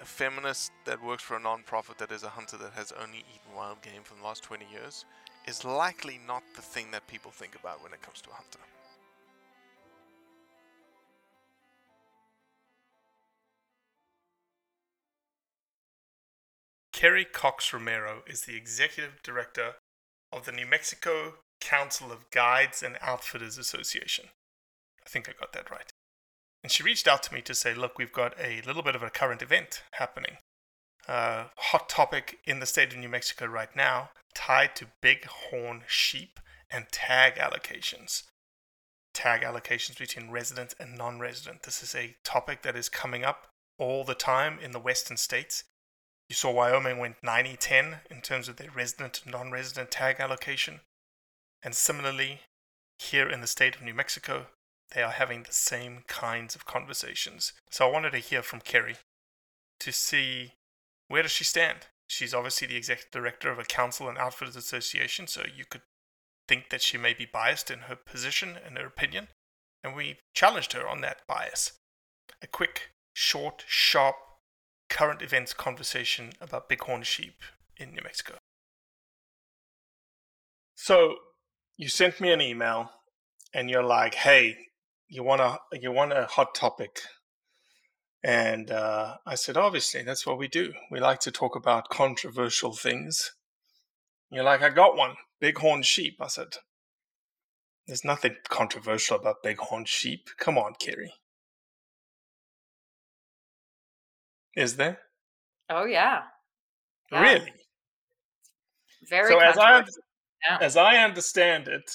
a feminist that works for a non-profit that is a hunter that has only eaten wild game for the last 20 years is likely not the thing that people think about when it comes to a hunter. Kerry Cox Romero is the executive director of the New Mexico Council of Guides and Outfitters Association. I think I got that right. And she reached out to me to say, look, we've got a little bit of a current event happening. Uh, hot topic in the state of New Mexico right now, tied to bighorn sheep and tag allocations. Tag allocations between resident and non resident. This is a topic that is coming up all the time in the western states. You saw Wyoming went 90 10 in terms of their resident and non resident tag allocation. And similarly, here in the state of New Mexico, they are having the same kinds of conversations. So I wanted to hear from Kerry to see where does she stand. She's obviously the executive director of a council and outfitters association, so you could think that she may be biased in her position and her opinion. And we challenged her on that bias. A quick, short, sharp, current events conversation about bighorn sheep in New Mexico. So you sent me an email and you're like, hey, you want a you want a hot topic. And uh, I said, obviously, that's what we do. We like to talk about controversial things. You're like, I got one, bighorn sheep. I said, there's nothing controversial about bighorn sheep. Come on, Kerry. Is there? Oh yeah. Yeah. Really? Very so as I. Yeah. as I understand it,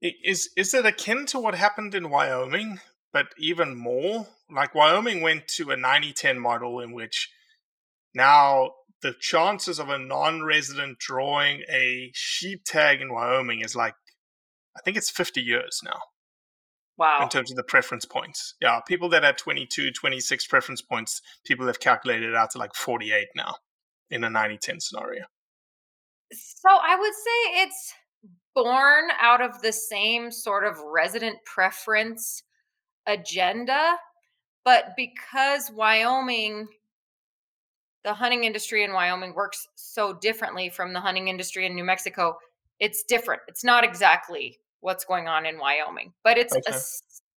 is is it akin to what happened in Wyoming, but even more? Like Wyoming went to a 90-10 model in which now the chances of a non-resident drawing a sheep tag in Wyoming is like I think it's 50 years now Wow. in terms of the preference points. Yeah, people that had 22, 26 preference points, people have calculated it out to like 48 now in a 90-10 scenario. So I would say it's born out of the same sort of resident preference agenda, but because Wyoming the hunting industry in Wyoming works so differently from the hunting industry in New Mexico. It's different. It's not exactly what's going on in Wyoming, but it's Okay. a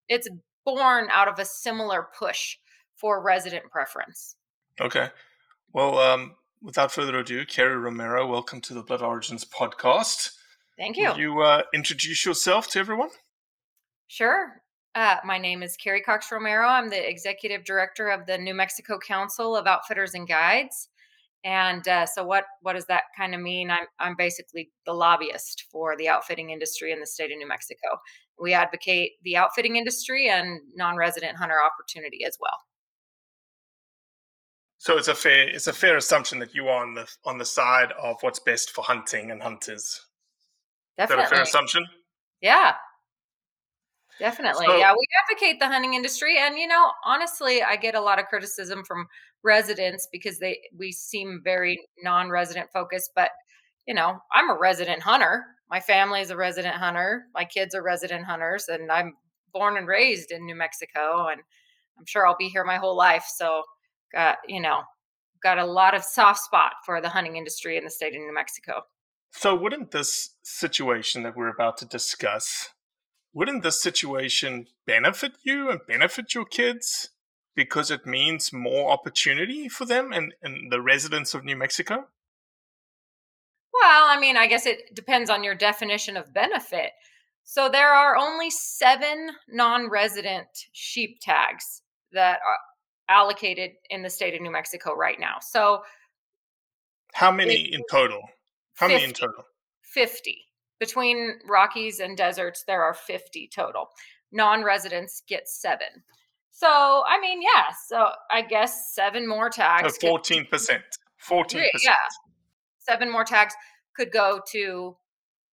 it's born out of a similar push for resident preference. Okay. Well, um, without further ado, Kerry Romero, welcome to the Blood Origins podcast. Thank you. Will you uh, introduce yourself to everyone? Sure. Uh, my name is Carrie Cox Romero. I'm the executive director of the New Mexico Council of Outfitters and Guides. And uh, so, what what does that kind of mean? I'm I'm basically the lobbyist for the outfitting industry in the state of New Mexico. We advocate the outfitting industry and non-resident hunter opportunity as well. So it's a fair it's a fair assumption that you are on the on the side of what's best for hunting and hunters. Is that a fair assumption? yeah, definitely, So- yeah. We advocate the hunting industry, and you know, honestly, I get a lot of criticism from residents because they we seem very non-resident focused, but you know, I'm a resident hunter. My family is a resident hunter. My kids are resident hunters, and I'm born and raised in New Mexico, and I'm sure I'll be here my whole life. So, got you know, got a lot of soft spot for the hunting industry in the state of New Mexico. So wouldn't this situation that we're about to discuss wouldn't this situation benefit you and benefit your kids because it means more opportunity for them and, and the residents of New Mexico? Well, I mean, I guess it depends on your definition of benefit. So there are only seven non resident sheep tags that are allocated in the state of New Mexico right now. So How many in total? How many in total? 50. Between Rockies and deserts, there are 50 total. Non residents get seven. So, I mean, yeah. So I guess seven more tags. So fourteen percent. Fourteen percent. yeah seven more tags could go to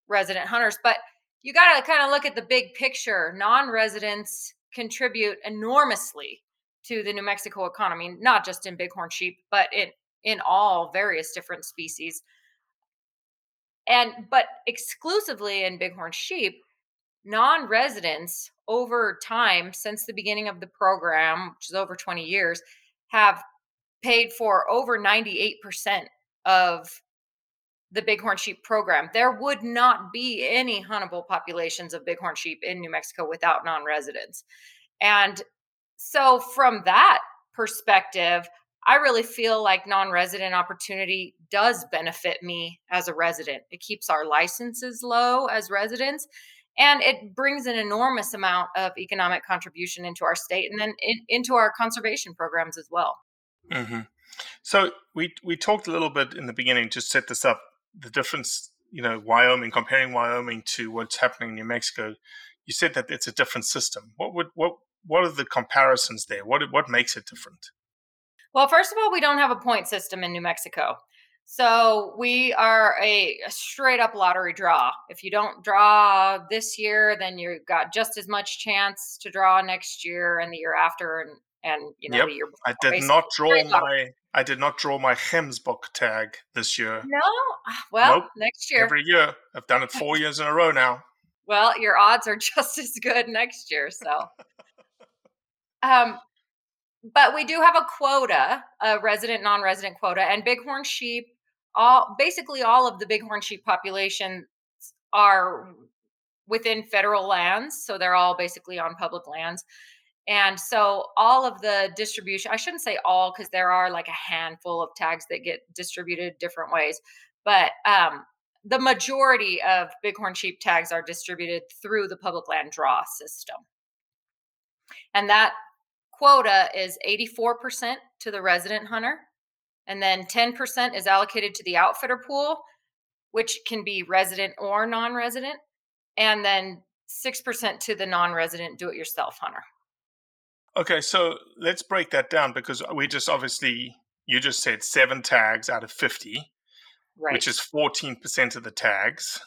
resident hunters but you got to kind of look at the big picture non-residents contribute enormously to the new mexico economy not just in bighorn sheep but in in all various different species and but exclusively in bighorn sheep non-residents over time since the beginning of the program which is over 20 years have paid for over 98% of the bighorn sheep program. There would not be any huntable populations of bighorn sheep in New Mexico without non residents. And so, from that perspective, I really feel like non resident opportunity does benefit me as a resident. It keeps our licenses low as residents. And it brings an enormous amount of economic contribution into our state and then in, into our conservation programs as well. hmm So we we talked a little bit in the beginning to set this up. The difference, you know, Wyoming comparing Wyoming to what's happening in New Mexico. You said that it's a different system. What would what what are the comparisons there? What what makes it different? Well, first of all, we don't have a point system in New Mexico. So we are a, a straight up lottery draw. If you don't draw this year, then you've got just as much chance to draw next year and the year after and and you know Yep. the year I did not draw lottery. my I did not draw my gemsbok tag this year. No. Ah, Well, Nope. next year. Every year. I've done it four years in a row now. Well, your odds are just as good next year. So, um, but we do have a quota, a resident, non-resident quota, and bighorn sheep. All basically all of the bighorn sheep population are within federal lands, so they're all basically on public lands. And so all of the distribution, I shouldn't say all because there are like a handful of tags that get distributed different ways, but um, the majority of bighorn sheep tags are distributed through the public land draw system. And that quota is 84% to the resident hunter, and then 10% is allocated to the outfitter pool, which can be resident or non resident, and then 6% to the non resident do it yourself hunter. Okay, so let's break that down because we just obviously you just said seven tags out of fifty, Right. which is fourteen percent of the tags.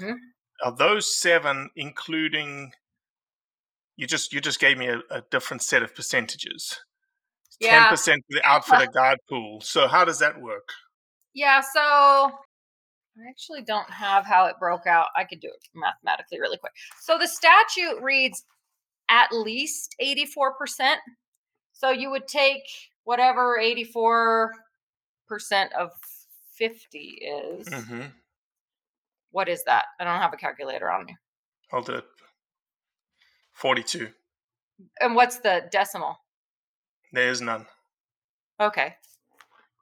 Mhm. Are those seven including? You just you just gave me a, a different set of percentages. Ten percent for the outfitter guide pool. So how does that work? Yeah, so I actually don't have how it broke out. I could do it mathematically really quick. So the statute reads at least 84%. So you would take whatever 84 percent of fifty is. Mm-hmm. What is that? I don't have a calculator on me. I'll do it. Forty-two. And what's the decimal? There is none. Okay.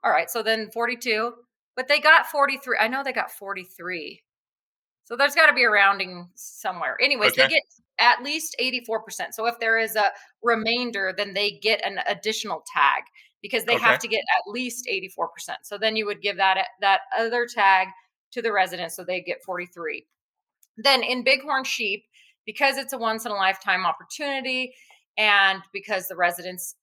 All right. So then 42, but they got 43. I know they got 43. So there's got to be a rounding somewhere. Anyways, they get at least 84%. So if there is a remainder, then they get an additional tag because they Okay. have to get at least 84%. So then you would give that that other tag to the resident so they get 43. Then in Bighorn Sheep, because it's a once in a lifetime opportunity and because the residents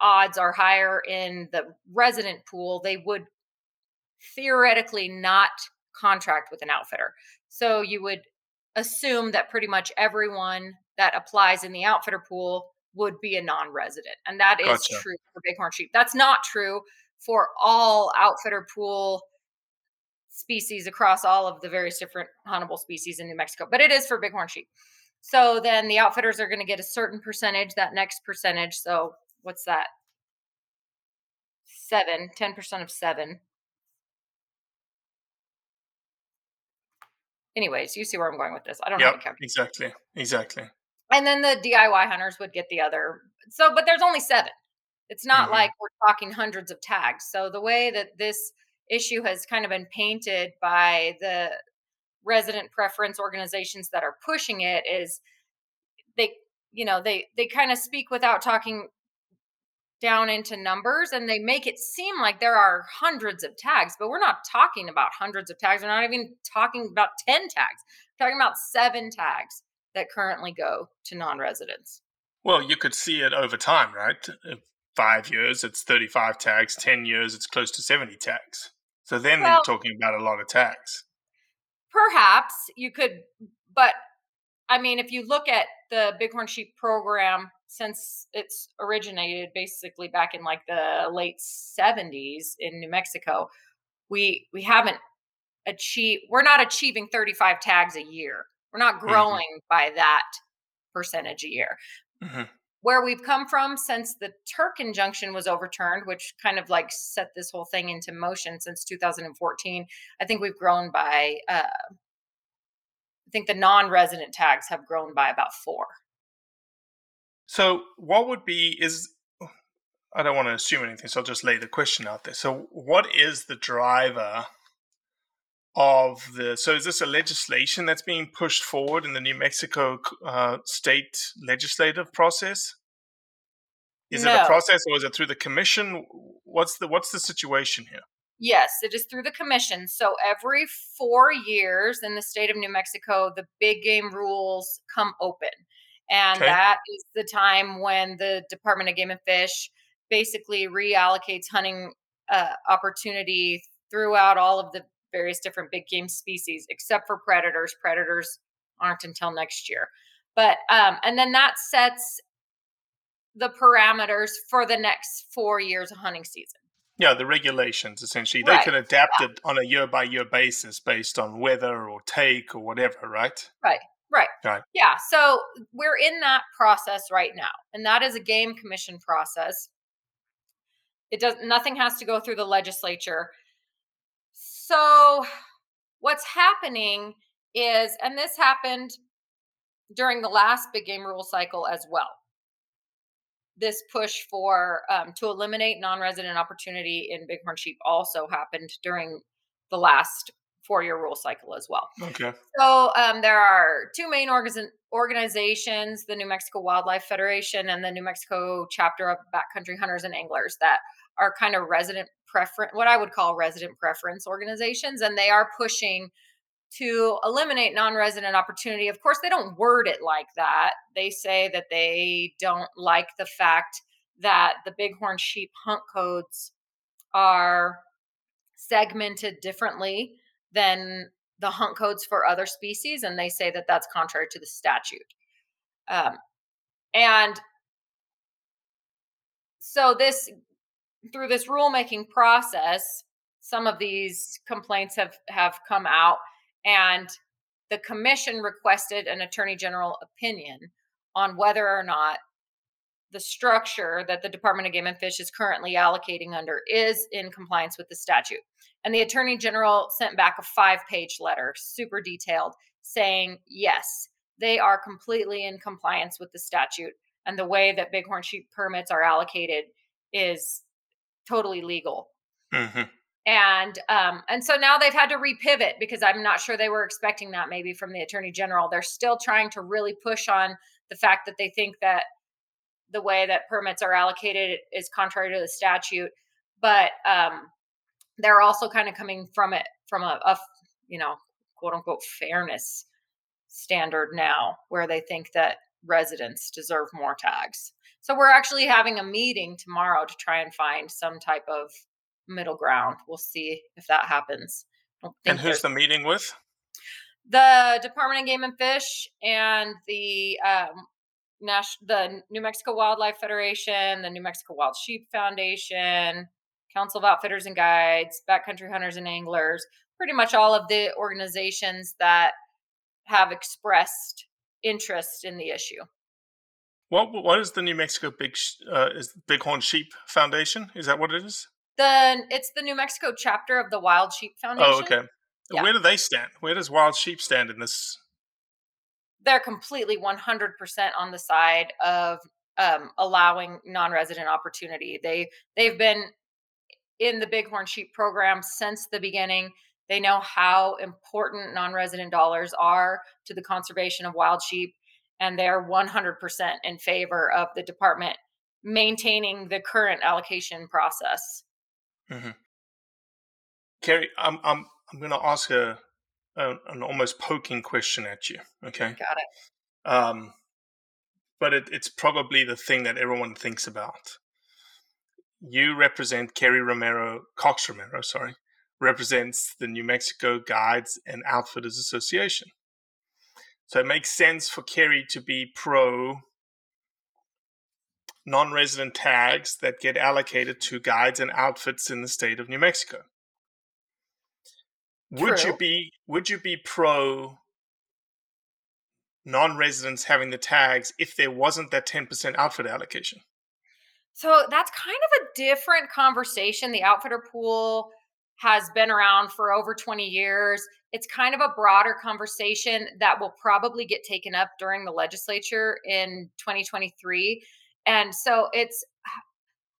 odds are higher in the resident pool, they would theoretically not contract with an outfitter. So you would assume that pretty much everyone that applies in the outfitter pool would be a non-resident. And that is Gotcha. true for bighorn sheep. That's not true for all outfitter pool species across all of the various different huntable species in New Mexico, but it is for bighorn sheep. So then the outfitters are going to get a certain percentage, that next percentage. So what's that? Seven, 10% of seven. Anyways, you see where I'm going with this. I don't have a Yep. calculator. Exactly. Exactly. And then the DIY hunters would get the other. So, but there's only seven. It's not Mhm. like we're talking hundreds of tags. So the way that this issue has kind of been painted by the resident preference organizations that are pushing it is they you know they they kind of speak without talking down into numbers and they make it seem like there are hundreds of tags but we're not talking about hundreds of tags we're not even talking about 10 tags we're talking about seven tags that currently go to non-residents Well, you could see it over time, right? Uh, Five years, it's 35 tags. 10 years, it's close to 70 tags. So then Well- you're talking about a lot of tags. perhaps you could but i mean if you look at the bighorn sheep program since it's originated basically back in like the late 70s in new mexico we we haven't achieved we're not achieving 35 tags a year we're not growing by that percentage a year Mhm. Where we've come from since the Turk injunction was overturned, which kind of like set this whole thing into motion since 2014. I think we've grown by, uh, I think the non resident tags have grown by about four. So, what would be is I don't want to assume anything, so I'll just lay the question out there. So, what is the driver of the? So, is this a legislation that's being pushed forward in the New Mexico uh, state legislative process? Is it a process, or is it through the commission? What's the What's the situation here? Yes, it is through the commission. So every four years in the state of New Mexico, the big game rules come open. And Okay. that is the time when the Department of Game and Fish basically reallocates hunting uh, opportunity throughout all of the various different big game species, except for predators. Predators aren't until next year. But, um, and then that sets the parameters for the next four years of hunting season. Yeah, the regulations essentially. They Right. can adapt it on a year by year basis based on weather or take or whatever, right? Right. Right. Right. Yeah. So we're in that process right now. And that is a game commission process. It does nothing has to go through the legislature. So what's happening is, and this happened during the last big game rule cycle as well. This push for um, to eliminate non-resident opportunity in bighorn sheep also happened during the last four-year rule cycle as well. Okay. So um, there are two main organ- organizations: the New Mexico Wildlife Federation and the New Mexico chapter of Backcountry Hunters and Anglers that are kind of resident preference, what I would call resident preference organizations, and they are pushing to eliminate non-resident opportunity. Of course, they don't word it like that. They say that they don't like the fact that the bighorn sheep hunt codes are segmented differently than the hunt codes for other species, and they say that that's contrary to the statute. Um, and so this through this rulemaking process, some of these complaints have have come out, and the commission requested an attorney general opinion on whether or not the structure that the Department of Game and Fish is currently allocating under is in compliance with the statute. And the Attorney General sent back a five page letter, super detailed, saying, yes, they are completely in compliance with the statute. And the way that bighorn sheep permits are allocated is totally legal. Mm-hmm. And um, and so now they've had to repivot because I'm not sure they were expecting that maybe from the attorney general. They're still trying to really push on the fact that they think that the way that permits are allocated is contrary to the statute, but um, they're also kind of coming from it from a, a you know quote unquote fairness standard now, where they think that residents deserve more tags. So we're actually having a meeting tomorrow to try and find some type of middle ground. We'll see if that happens. And who's the meeting with? The Department of Game and Fish and the um, Nash, the New Mexico Wildlife Federation, the New Mexico Wild Sheep Foundation, Council of Outfitters and Guides, Backcountry Hunters and Anglers, pretty much all of the organizations that have expressed interest in the issue. What what is the New Mexico Big uh, is Bighorn Sheep Foundation? Is that what it is? The it's the New Mexico chapter of the Wild Sheep Foundation. Oh, okay. Yeah. Where do they stand? Where does Wild Sheep stand in this? They're completely 100% on the side of um, allowing non-resident opportunity. They they've been in the Bighorn Sheep program since the beginning. They know how important non-resident dollars are to the conservation of wild sheep, and they're 100% in favor of the department maintaining the current allocation process. Mm-hmm. Carrie, I'm I'm I'm going to ask a, a, an almost poking question at you. Okay. Got it. Um, but it, it's probably the thing that everyone thinks about. You represent Kerry Romero, Cox Romero, sorry, represents the New Mexico Guides and Outfitters Association. So it makes sense for Kerry to be pro non resident tags that get allocated to guides and outfits in the state of New Mexico. Would True. you be would you be pro non-residents having the tags if there wasn't that 10% outfit allocation? So that's kind of a different conversation. The outfitter pool has been around for over 20 years. It's kind of a broader conversation that will probably get taken up during the legislature in 2023. And so it's,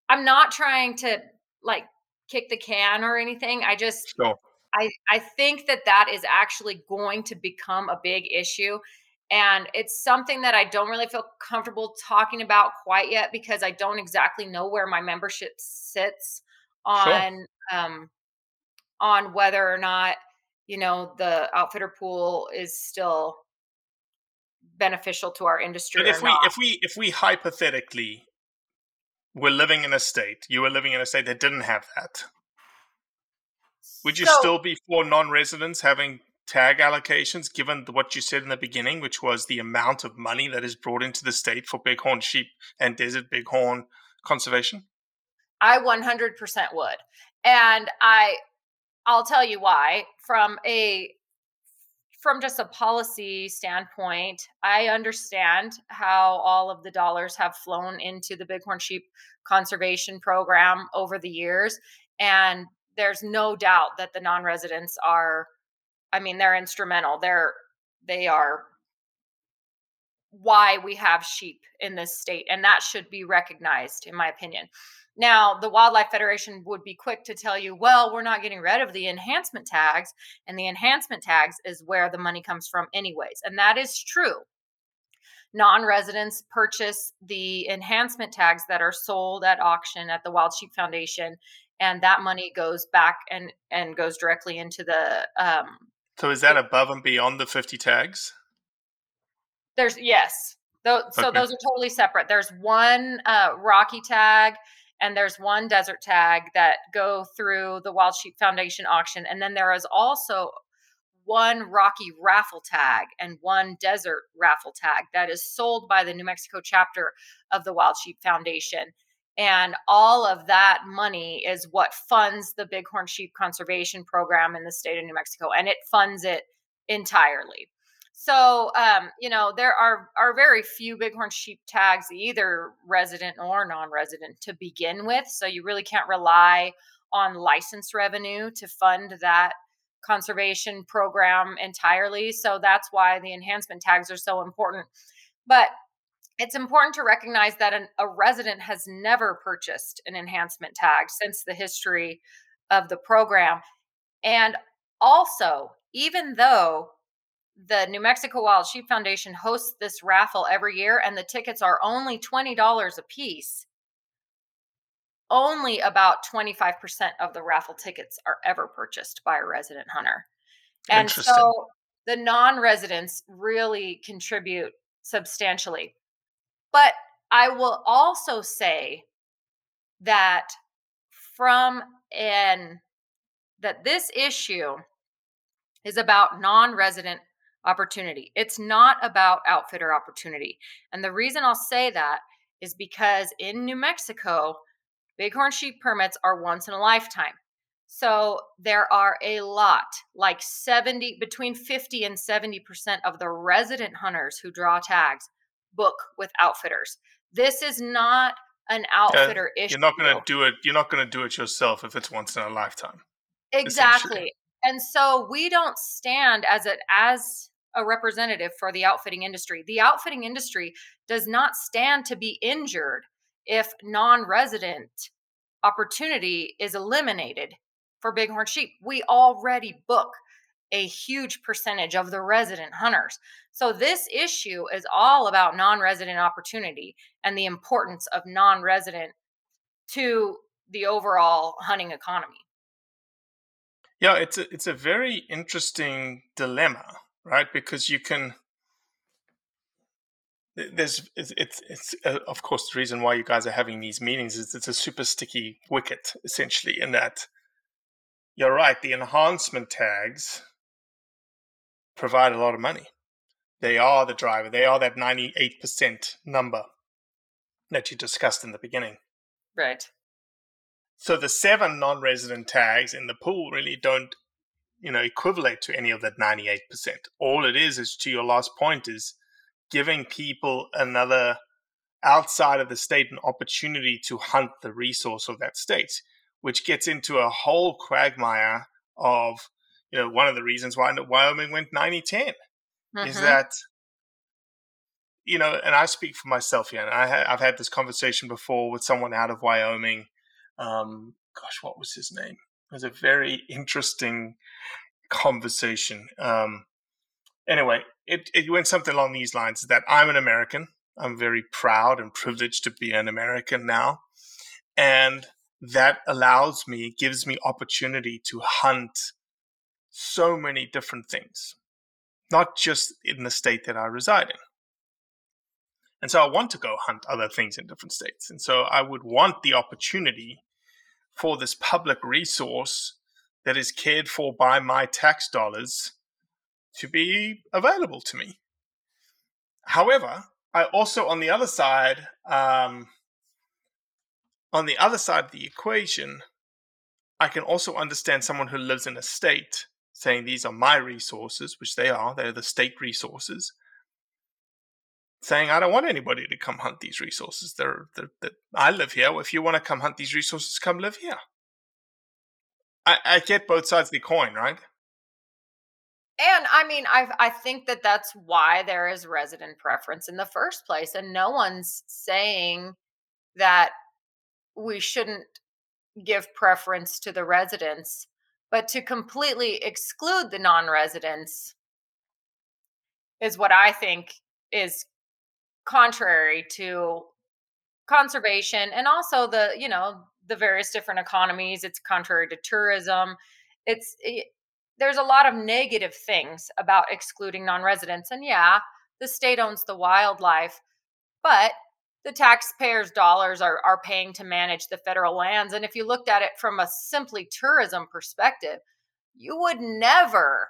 I'm not trying to like kick the can or anything. I just, Sure. I, I think that that is actually going to become a big issue. And it's something that I don't really feel comfortable talking about quite yet because I don't exactly know where my membership sits on um, on whether or not you know the outfitter pool is still beneficial to our industry. But if we not. if we if we hypothetically were living in a state, you were living in a state that didn't have that, would you So- still be for non-residents having tag allocations given what you said in the beginning, which was the amount of money that is brought into the state for bighorn sheep and desert bighorn conservation? I 100% would. And I I'll tell you why from a from just a policy standpoint, I understand how all of the dollars have flown into the bighorn sheep conservation program over the years and there's no doubt that the non-residents are I mean they're instrumental. They're they are why we have sheep in this state and that should be recognized in my opinion. Now, the Wildlife Federation would be quick to tell you, well, we're not getting rid of the enhancement tags, and the enhancement tags is where the money comes from, anyways. And that is true. Non residents purchase the enhancement tags that are sold at auction at the Wild Sheep Foundation, and that money goes back and, and goes directly into the. Um, So is that above and beyond the 50 tags? there's, yes. Tho- so Okay. those are totally separate. There's one uh, Rocky tag and there's one desert tag that go through the Wild Sheep Foundation auction. And then there is also one Rocky raffle tag and one desert raffle tag that is sold by the New Mexico chapter of the Wild Sheep Foundation. And all of that money is what funds the Bighorn Sheep Conservation Program in the state of New Mexico, and it funds it entirely. So, um, you know, there are are very few bighorn sheep tags, either resident or non-resident, to begin with. So you really can't rely on license revenue to fund that conservation program entirely. So that's why the enhancement tags are so important. But it's important to recognize that an, a resident has never purchased an enhancement tag since the history of the program. And also, even though the New Mexico Wild Sheep Foundation hosts this raffle every year and the tickets are only $20 a piece, only about 25% of the raffle tickets are ever purchased by a resident hunter. And so the non residents really contribute substantially. But I will also say that from an that this issue is about non-resident opportunity. It's not about outfitter opportunity. And the reason I'll say that is because in New Mexico, bighorn sheep permits are once in a lifetime. So there are a lot, like 70, between 50 and 70% of the resident hunters who draw tags book with outfitters. This is not an outfitter yeah, issue. You're not going to do it. You're not going to do it yourself if it's once in a lifetime. Exactly. And so we don't stand as a as a representative for the outfitting industry. The outfitting industry does not stand to be injured if non-resident opportunity is eliminated for bighorn sheep. We already book a huge percentage of the resident hunters. So this issue is all about non-resident opportunity and the importance of non-resident to the overall hunting economy. Yeah, it's a, it's a very interesting dilemma, right? Because you can there's it's it's, it's uh, of course the reason why you guys are having these meetings is it's a super sticky wicket essentially in that you're right the enhancement tags provide a lot of money. They are the driver. They are that 98% number that you discussed in the beginning. Right. So the seven non-resident tags in the pool really don't you know equivalent to any of that 98% all it is is to your last point is giving people another outside of the state an opportunity to hunt the resource of that state, which gets into a whole quagmire of, you know, one of the reasons why Wyoming went 90 10 mm-hmm. is that, you know, and I speak for myself here, and I ha- I've had this conversation before with someone out of Wyoming. Um, gosh, what was his name? It was a very interesting conversation. Um, anyway, it, it went something along these lines that I'm an American. I'm very proud and privileged to be an American now. And that allows me, gives me opportunity to hunt so many different things, not just in the state that I reside in. And so I want to go hunt other things in different states. And so I would want the opportunity for this public resource that is cared for by my tax dollars to be available to me. However, I also, on the other side, um, on the other side of the equation, I can also understand someone who lives in a state saying these are my resources, which they are, they're the state resources, saying I don't want anybody to come hunt these resources. They're, they're, they're I live here. If you want to come hunt these resources, come live here. I, I get both sides of the coin, right? And I mean, I I think that that's why there is resident preference in the first place, and no one's saying that we shouldn't give preference to the residents, but to completely exclude the non-residents is what I think is contrary to conservation and also the you know the various different economies. It's contrary to tourism. It's eh, there's a lot of negative things about excluding non-residents and yeah the state owns the wildlife but the taxpayers dollars are, are paying to manage the federal lands and if you looked at it from a simply tourism perspective you would never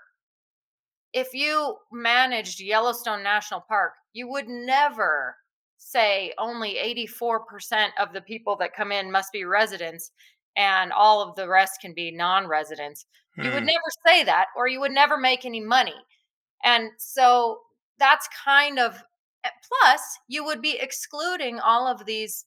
if you managed yellowstone national park you would never say only 84% of the people that come in must be residents and all of the rest can be non-residents. Hmm. You would hmm. never say that or you would never make any money. And so that's kind of plus you would be excluding all of these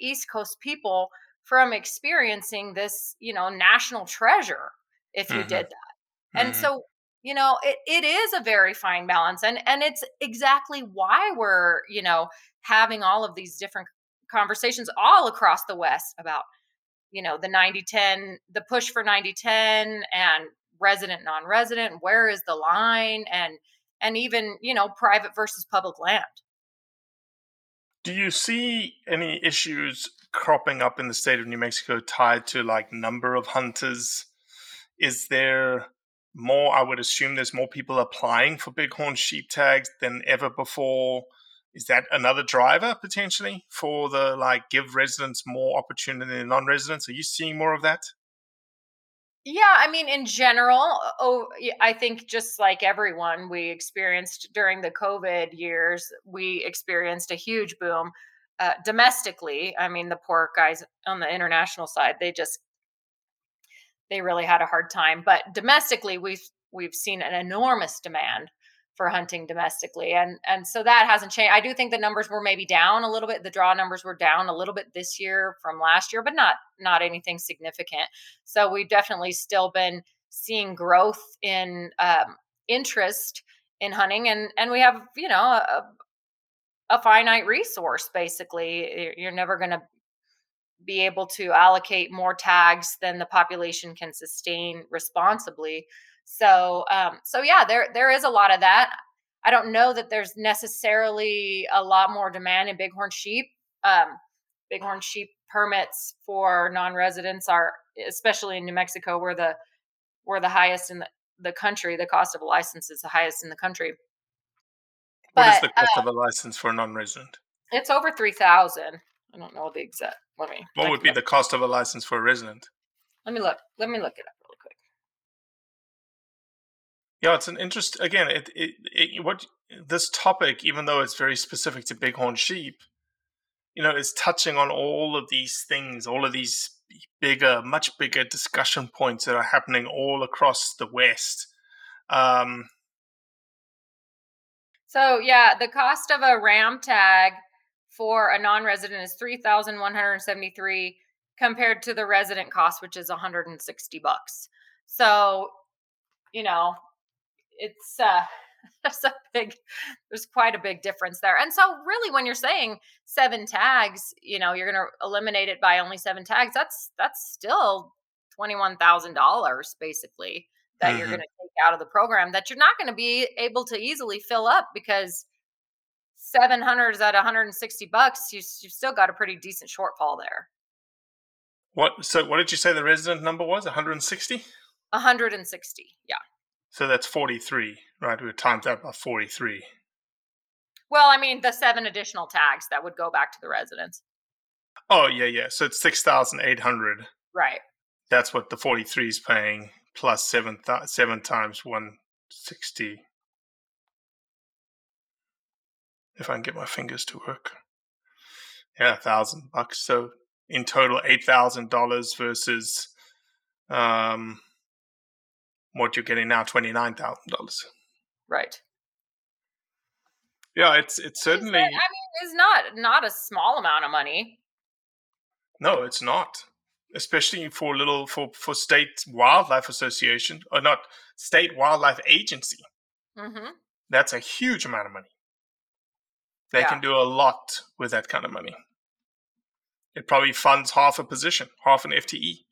East Coast people from experiencing this, you know, national treasure if you Mhm. did that. And Mhm. so, you know, it, it is a very fine balance. And and it's exactly why we're, you know, having all of these different conversations all across the West about, you know, the 90-10, the push for 90-10 and resident non-resident, where is the line? And and even, you know, private versus public land. Do you see any issues cropping up in the state of New Mexico tied to like number of hunters? Is there more? I would assume there's more people applying for bighorn sheep tags than ever before. Is that another driver potentially for the like give residents more opportunity than non-residents? Are you seeing more of that? Yeah, I mean, in general, oh, I think just like everyone, we experienced during the COVID years, we experienced a huge boom uh, domestically. I mean, the poor guys on the international side, they just they really had a hard time. But domestically, we've we've seen an enormous demand for hunting domestically, and and so that hasn't changed. I do think the numbers were maybe down a little bit. The draw numbers were down a little bit this year from last year, but not not anything significant. So we've definitely still been seeing growth in um, interest in hunting, and and we have you know a, a finite resource. Basically, You're- you're never going to be able to allocate more tags than the population can sustain responsibly. So, um, so yeah, there there is a lot of that. I don't know that there's necessarily a lot more demand in bighorn sheep. Um, bighorn sheep permits for non-residents are, especially in New Mexico, where the we're the highest in the, the country. The cost of a license is the highest in the country. What is But, the cost of a license for a non-resident? It's over three thousand. I don't know the exact. Let me. What would be the cost of a license for a resident? Let me look. Let me look it up. Yeah, it's an interest. Again, it, it, it what this topic, even though it's very specific to bighorn sheep, you know, is touching on all of these things, all of these bigger, much bigger discussion points that are happening all across the West. Um, So yeah, the cost of a RAM tag for a non-resident is three thousand one hundred seventy-three, compared to the resident cost, which is one hundred and sixty bucks. So, you know, it's uh, there's a big, there's quite a big difference there. And so, really, when you're saying seven tags, you know, you're going to eliminate it by only seven tags. That's that's still twenty-one thousand dollars, basically, that you're Mhm. going to take out of the program that you're not going to be able to easily fill up because 700 is at 160 bucks. You you've still got a pretty decent shortfall there. what? So, what did you say the resident number was? 160. 160, yeah. So that's 43, right? We timed that by 43. Well, I mean, the seven additional tags that would go back to the residents. Oh yeah, yeah. So it's 6,800. Right. That's what the 43 is paying plus seven th- seven times 160. If I can get my fingers to work. Yeah, a thousand bucks. So in total, eight thousand dollars versus um, what you're getting now, twenty nine thousand dollars. Right. Yeah, it's it's certainly I mean, it's not not a small amount of money. no, it's not. Especially for little for for state wildlife association or not state wildlife agency. Mm-hmm. That's a huge amount of money. They Yeah. can do a lot with that kind of money. It probably funds half a position, half an FTE.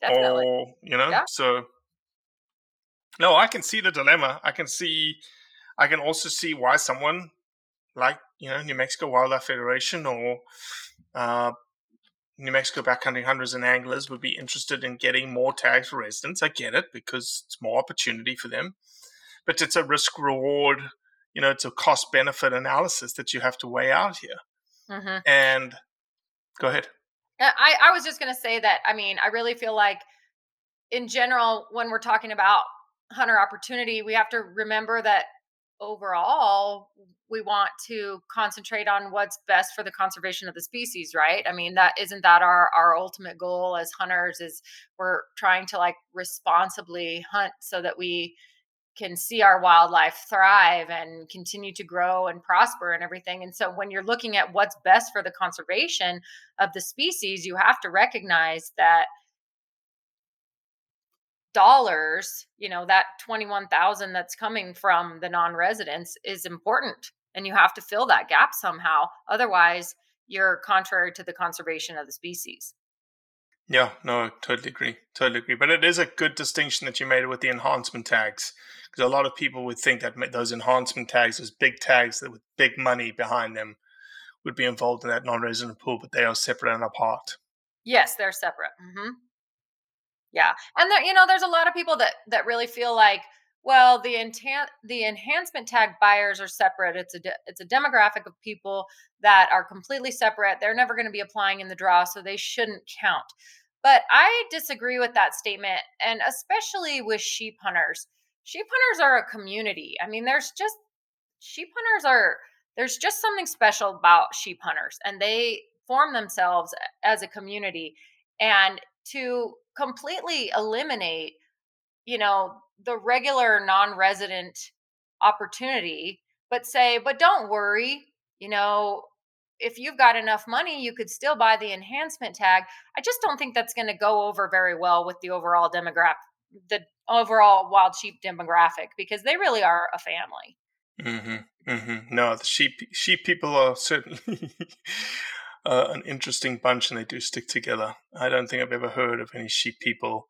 Definitely. Or, you know, Yeah. so no, I can see the dilemma. I can see I can also see why someone like, you know, New Mexico Wildlife Federation or uh, New Mexico backcountry hunters and anglers would be interested in getting more tags for residents. I get it because it's more opportunity for them. But it's a risk reward, you know, it's a cost benefit analysis that you have to weigh out here. Mm-hmm. And go ahead. I, I was just going to say that, I mean, I really feel like in general, when we're talking about hunter opportunity, we have to remember that overall, we want to concentrate on what's best for the conservation of the species, right? I mean, that isn't that our, our ultimate goal as hunters is we're trying to like responsibly hunt so that we can see our wildlife thrive and continue to grow and prosper and everything. And so when you're looking at what's best for the conservation of the species, you have to recognize that dollars, you know, that 21,000 that's coming from the non-residents is important and you have to fill that gap somehow. Otherwise, you're contrary to the conservation of the species. Yeah, no, I totally agree. Totally agree. But it is a good distinction that you made with the enhancement tags because a lot of people would think that those enhancement tags, those big tags that with big money behind them, would be involved in that non-resident pool, but they are separate and apart. Yes, they're separate. Mm-hmm. Yeah, and there, you know, there's a lot of people that that really feel like, well, the intent, the enhancement tag buyers are separate. It's a de- it's a demographic of people that are completely separate. They're never going to be applying in the draw, so they shouldn't count. But I disagree with that statement, and especially with sheep hunters. Sheep hunters are a community. I mean, there's just sheep hunters are there's just something special about sheep hunters, and they form themselves as a community. And to completely eliminate, you know, the regular non-resident opportunity, but say, but don't worry, you know, if you've got enough money, you could still buy the enhancement tag. I just don't think that's going to go over very well with the overall demographic, the overall wild sheep demographic, because they really are a family. Mm-hmm, mm-hmm. No, the sheep sheep people are certainly uh, an interesting bunch, and they do stick together. I don't think I've ever heard of any sheep people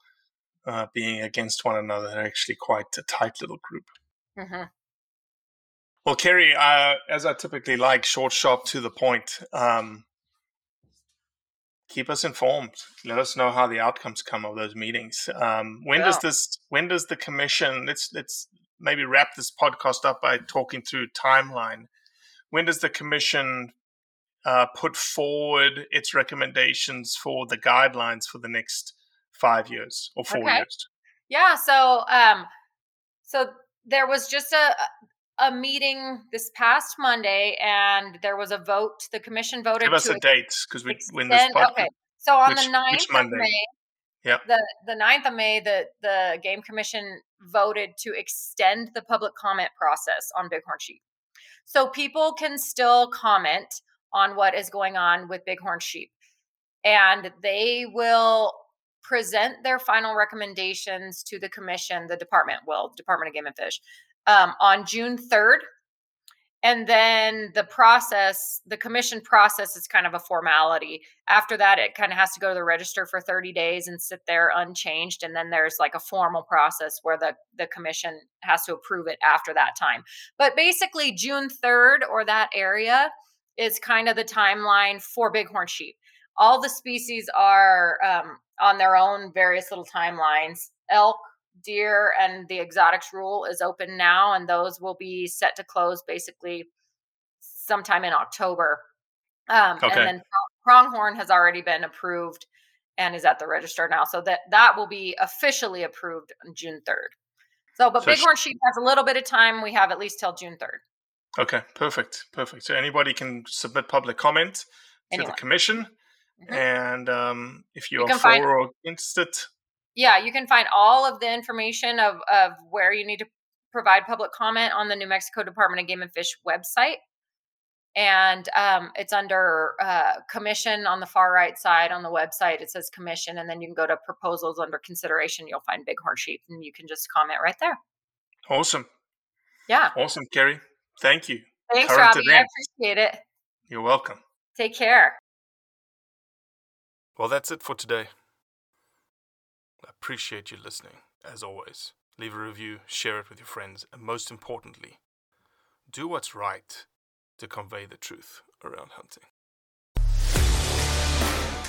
uh, being against one another. They're actually quite a tight little group. Mm-hmm. Well, Kerry, uh, as I typically like, short, sharp, to the point. Um, keep us informed. Let us know how the outcomes come of those meetings. Um, when yeah. does this? When does the commission? Let's let's maybe wrap this podcast up by talking through timeline. When does the commission uh, put forward its recommendations for the guidelines for the next five years or four okay. years? Yeah. So, um, so there was just a a meeting this past Monday, and there was a vote. The commission voted. Give us a date because we when this podcast, okay. So on which, the 9th of May, yeah, the the 9th of May, the the Game Commission voted to extend the public comment process on bighorn sheep. So people can still comment on what is going on with bighorn sheep. And they will present their final recommendations to the commission, the department will, Department of Game and Fish, um, on June 3rd. And then the process, the commission process is kind of a formality. After that, it kind of has to go to the register for 30 days and sit there unchanged. And then there's like a formal process where the, the commission has to approve it after that time. But basically, June 3rd or that area is kind of the timeline for bighorn sheep. All the species are um, on their own various little timelines. Elk, deer, and the exotics rule is open now, and those will be set to close basically sometime in October. Um, okay. And then pronghorn has already been approved and is at the register now, so that that will be officially approved on June third. So, but so bighorn sheep has a little bit of time. We have at least till June third. Okay, perfect, perfect. So anybody can submit public comment to the commission, mm-hmm. and um, if you, you are for find, or against it, yeah, you can find all of the information of of where you need to provide public comment on the New Mexico Department of Game and Fish website, and um, it's under uh, commission on the far right side on the website. It says commission, and then you can go to proposals under consideration. You'll find bighorn sheep, and you can just comment right there. Awesome. Yeah. Awesome, Kerry. Thank you. Thanks, Current Robbie. Events. I appreciate it. You're welcome. Take care. Well, that's it for today. I appreciate you listening, as always. Leave a review, share it with your friends, and most importantly, do what's right to convey the truth around hunting.